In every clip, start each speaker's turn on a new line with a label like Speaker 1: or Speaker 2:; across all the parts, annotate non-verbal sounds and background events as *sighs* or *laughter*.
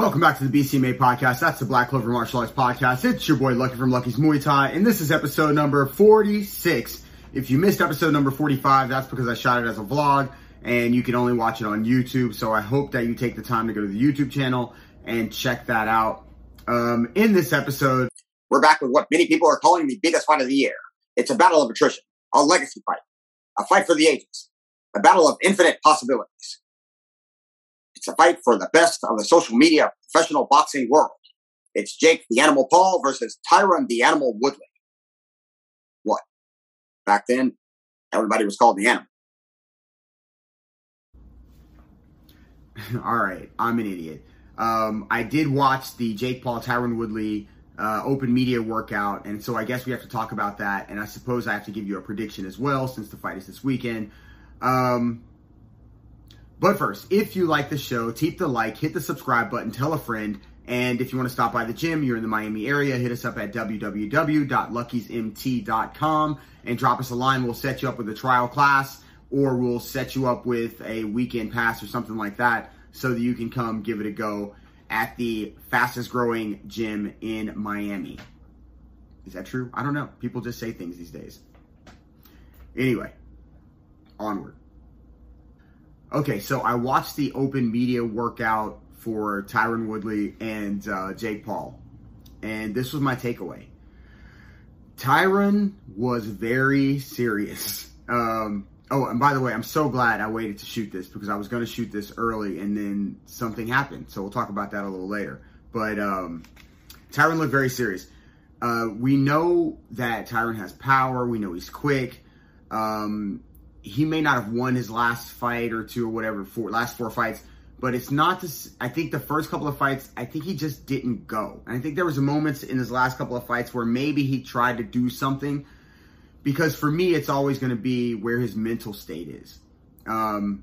Speaker 1: Welcome back to the BCMA podcast. That's the Black Clover Martial Arts podcast. It's your boy Lucky from Lucky's Muay Thai, and this is episode number 46. If you missed episode number 45, that's because I shot it as a vlog, and you can only watch it on YouTube. So I hope that you take the time to go to the YouTube channel and check that out. Um, in this episode,
Speaker 2: we're back with what many people are calling the biggest fight of the year. It's a battle of attrition, a legacy fight, a fight for the ages, a battle of infinite possibilities. It's a fight for the best of the social media professional boxing world. It's Jake the Animal Paul versus Tyron the Animal Woodley. What? Back then, everybody was called the Animal. *laughs*
Speaker 1: All right, I'm an idiot. Um, I did watch the Jake Paul Tyron Woodley uh, open media workout, and so I guess we have to talk about that. And I suppose I have to give you a prediction as well, since the fight is this weekend. Um, but first, if you like the show, keep the like, hit the subscribe button, tell a friend, and if you want to stop by the gym, you're in the Miami area, hit us up at www.luckysmt.com and drop us a line. We'll set you up with a trial class, or we'll set you up with a weekend pass or something like that so that you can come give it a go at the fastest growing gym in Miami. Is that true? I don't know. People just say things these days. Anyway, onward. Okay, so I watched the open media workout for Tyron Woodley and uh, Jake Paul, and this was my takeaway. Tyron was very serious. Um, oh, and by the way, I'm so glad I waited to shoot this because I was going to shoot this early and then something happened. So we'll talk about that a little later. But um, Tyron looked very serious. Uh, we know that Tyron has power. We know he's quick. Um, he may not have won his last fight or two or whatever, four last four fights, but it's not this. I think the first couple of fights, I think he just didn't go. And I think there was moments in his last couple of fights where maybe he tried to do something. Because for me, it's always going to be where his mental state is. Um,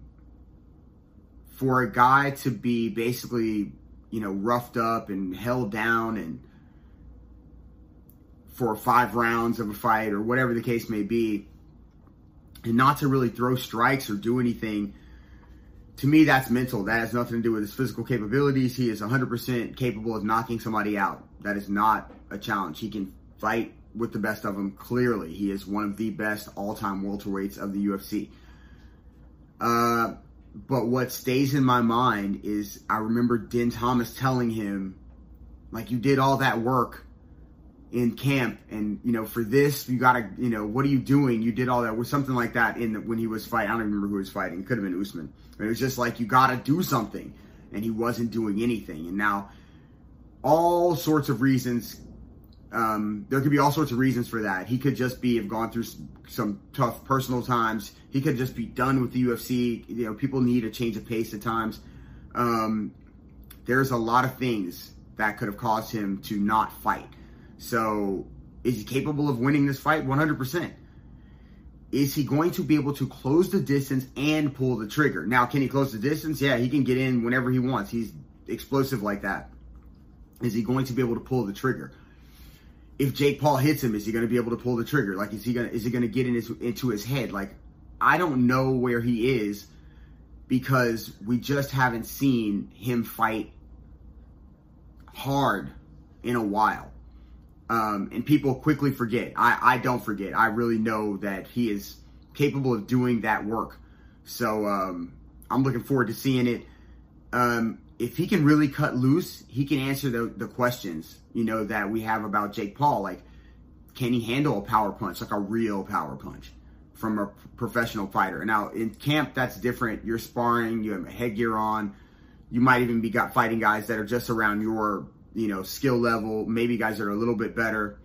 Speaker 1: for a guy to be basically, you know, roughed up and held down and for five rounds of a fight or whatever the case may be, and not to really throw strikes or do anything, to me, that's mental. That has nothing to do with his physical capabilities. He is 100% capable of knocking somebody out. That is not a challenge. He can fight with the best of them, clearly. He is one of the best all time welterweights of the UFC. Uh, but what stays in my mind is I remember Din Thomas telling him, like, you did all that work in camp and you know for this you gotta you know what are you doing? You did all that with something like that in the, when he was fighting i don't remember who was fighting it could have been usman. But it was just like you gotta do something. And he wasn't doing anything. And now all sorts of reasons um, there could be all sorts of reasons for that. He could just be have gone through some tough personal times. He could just be done with the ufc you know people need a change of pace at times. Um, there's a lot of things that could have caused him to not fight so is he capable of winning this fight? 100%. Is he going to be able to close the distance and pull the trigger? Now, can he close the distance? Yeah, he can get in whenever he wants. He's explosive like that. Is he going to be able to pull the trigger? If Jake Paul hits him, is he going to be able to pull the trigger? Like, is he going to, is he going to get in his, into his head? Like, I don't know where he is because we just haven't seen him fight hard in a while. Um, and people quickly forget. I, I don't forget. I really know that he is capable of doing that work. So um, I'm looking forward to seeing it. Um, if he can really cut loose, he can answer the, the questions, you know, that we have about Jake Paul. Like, can he handle a power punch, like a real power punch from a professional fighter? Now, in camp, that's different. You're sparring, you have a headgear on. You might even be got fighting guys that are just around your you know, skill level, maybe guys that are a little bit better.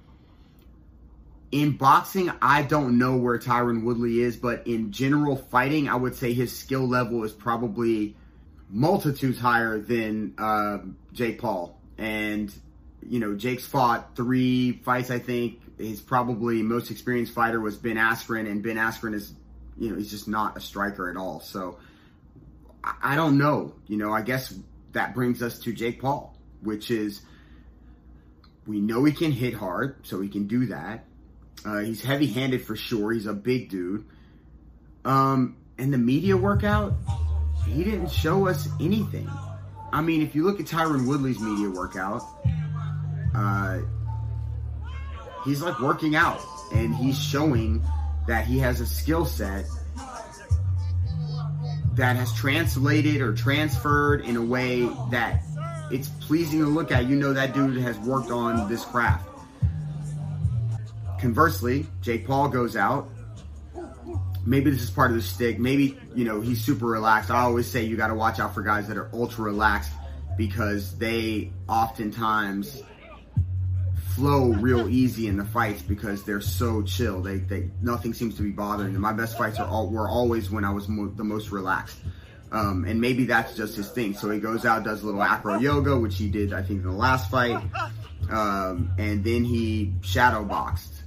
Speaker 1: In boxing, I don't know where Tyron Woodley is, but in general fighting, I would say his skill level is probably multitudes higher than uh, Jake Paul. And, you know, Jake's fought three fights, I think. His probably most experienced fighter was Ben Askren, and Ben Askren is, you know, he's just not a striker at all. So I don't know. You know, I guess that brings us to Jake Paul which is we know he can hit hard, so he can do that. Uh, he's heavy handed for sure. He's a big dude. Um, and the media workout, he didn't show us anything. I mean, if you look at Tyron Woodley's media workout, uh, he's like working out and he's showing that he has a skill set that has translated or transferred in a way that pleasing to look at. You know that dude has worked on this craft. Conversely, Jake Paul goes out. Maybe this is part of the stick. Maybe, you know, he's super relaxed. I always say you got to watch out for guys that are ultra relaxed because they oftentimes flow real easy in the fights because they're so chill. They, they nothing seems to be bothering them. My best fights are all were always when I was mo- the most relaxed. Um, and maybe that's just his thing. So he goes out, does a little acro yoga, which he did, I think, in the last fight. Um, and then he shadow boxed.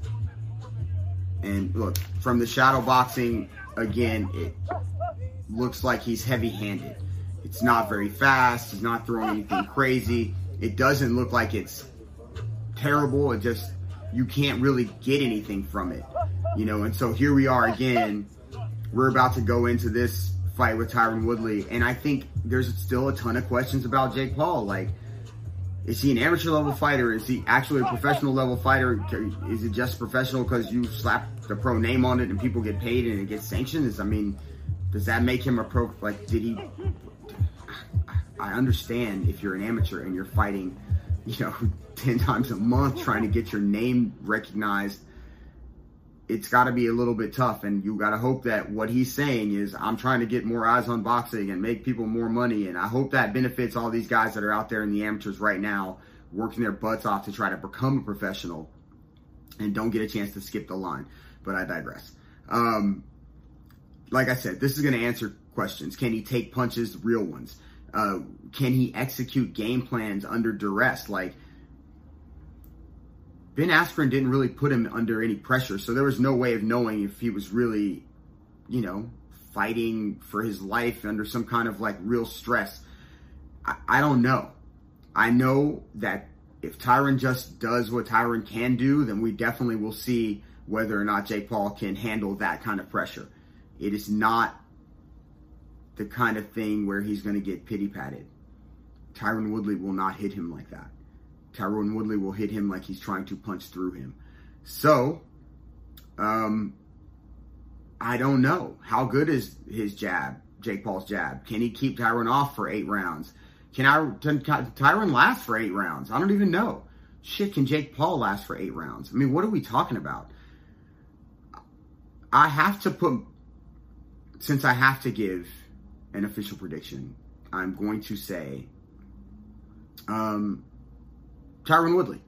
Speaker 1: And look, from the shadow boxing, again, it looks like he's heavy handed. It's not very fast. He's not throwing anything crazy. It doesn't look like it's terrible. It just, you can't really get anything from it. You know, and so here we are again. We're about to go into this fight with Tyron Woodley. And I think there's still a ton of questions about Jake Paul. Like, is he an amateur level fighter? Is he actually a professional level fighter? Is it just professional because you slap the pro name on it and people get paid and it gets sanctioned? Is, I mean, does that make him a pro? Like, did he? I understand if you're an amateur and you're fighting, you know, *laughs* 10 times a month trying to get your name recognized it's got to be a little bit tough and you got to hope that what he's saying is i'm trying to get more eyes on boxing and make people more money and i hope that benefits all these guys that are out there in the amateurs right now working their butts off to try to become a professional and don't get a chance to skip the line. But i digress. Um, like i said this is going to answer questions. Can he take punches real ones? Uh, can he execute game plans under duress? Like Ben Askren didn't really put him under any pressure, so there was no way of knowing if he was really, you know, fighting for his life under some kind of like real stress. I, I don't know. I know that if Tyron just does what Tyron can do, then we definitely will see whether or not Jake Paul can handle that kind of pressure. It is not the kind of thing where he's going to get pity patted. Tyron Woodley will not hit him like that. Tyron Woodley will hit him like he's trying to punch through him. So, um, I don't know. How good is his jab, Jake Paul's jab? Can he keep Tyron off for eight rounds? Can, I, can Tyron last for eight rounds? I don't even know. Shit, can Jake Paul last for eight rounds? I mean, what are we talking about? I have to put, since I have to give an official prediction, I'm going to say, um, Tyron Woodley.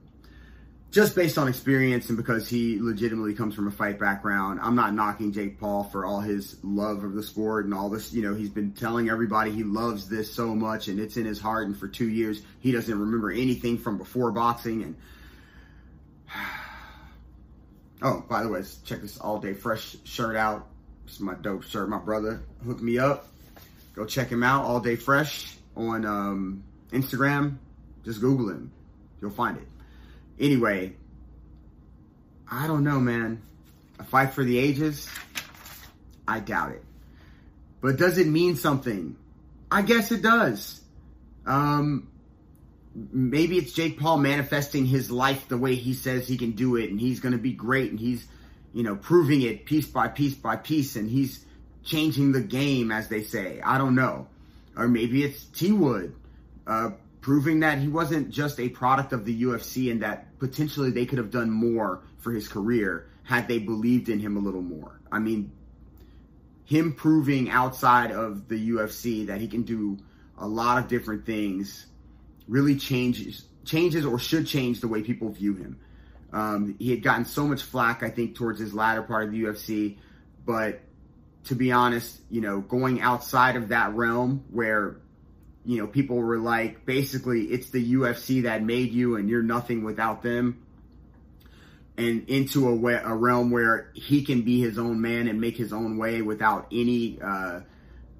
Speaker 1: Just based on experience and because he legitimately comes from a fight background, I'm not knocking Jake Paul for all his love of the sport and all this. You know, he's been telling everybody he loves this so much and it's in his heart. And for two years, he doesn't remember anything from before boxing. And *sighs* oh, by the way, check this all day fresh shirt out. This is my dope shirt. My brother hooked me up. Go check him out, all day fresh on um, Instagram. Just Google him. You'll find it. Anyway, I don't know, man. A fight for the ages? I doubt it. But does it mean something? I guess it does. Um, maybe it's Jake Paul manifesting his life the way he says he can do it, and he's going to be great, and he's, you know, proving it piece by piece by piece, and he's changing the game, as they say. I don't know. Or maybe it's T Wood, uh, proving that he wasn't just a product of the UFC and that potentially they could have done more for his career had they believed in him a little more. I mean, him proving outside of the UFC that he can do a lot of different things really changes changes or should change the way people view him. Um, he had gotten so much flack, I think, towards his latter part of the UFC, but to be honest, you know, going outside of that realm where you know, people were like, basically, it's the UFC that made you and you're nothing without them. And into a, way, a realm where he can be his own man and make his own way without any, uh,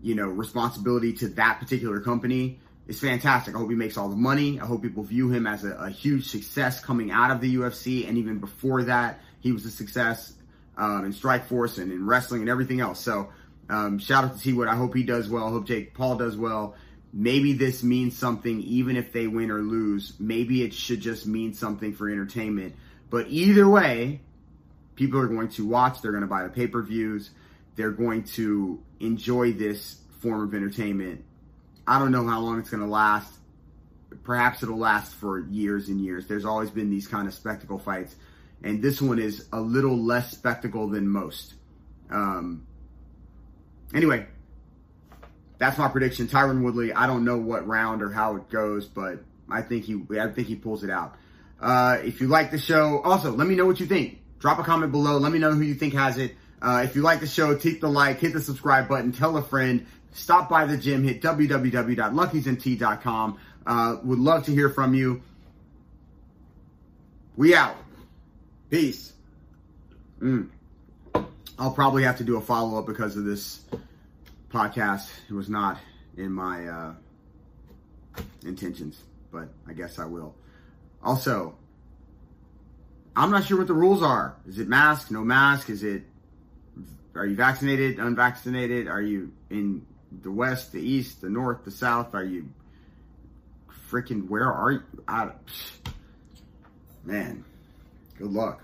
Speaker 1: you know, responsibility to that particular company is fantastic. I hope he makes all the money. I hope people view him as a, a huge success coming out of the UFC. And even before that, he was a success um, in Strikeforce and in wrestling and everything else. So um, shout out to T Wood. I hope he does well. I hope Jake Paul does well. Maybe this means something even if they win or lose. Maybe it should just mean something for entertainment. But either way, people are going to watch, they're going to buy the pay per views, they're going to enjoy this form of entertainment. I don't know how long it's going to last. Perhaps it'll last for years and years. There's always been these kind of spectacle fights, and this one is a little less spectacle than most. Um, anyway, that's my prediction. Tyron Woodley. I don't know what round or how it goes, but I think he I think he pulls it out. Uh, if you like the show, also let me know what you think. Drop a comment below. Let me know who you think has it. Uh, if you like the show, take the like, hit the subscribe button, tell a friend, stop by the gym, hit www.luckysmt.com. Uh, would love to hear from you. We out. Peace. Mm. I'll probably have to do a follow up because of this podcast. It was not in my uh, intentions, but I guess I will. Also, I'm not sure what the rules are. Is it mask? No mask? Is it? Are you vaccinated? Unvaccinated? Are you in the west, the east, the north, the south? Are you freaking? Where are you? I, man, good luck.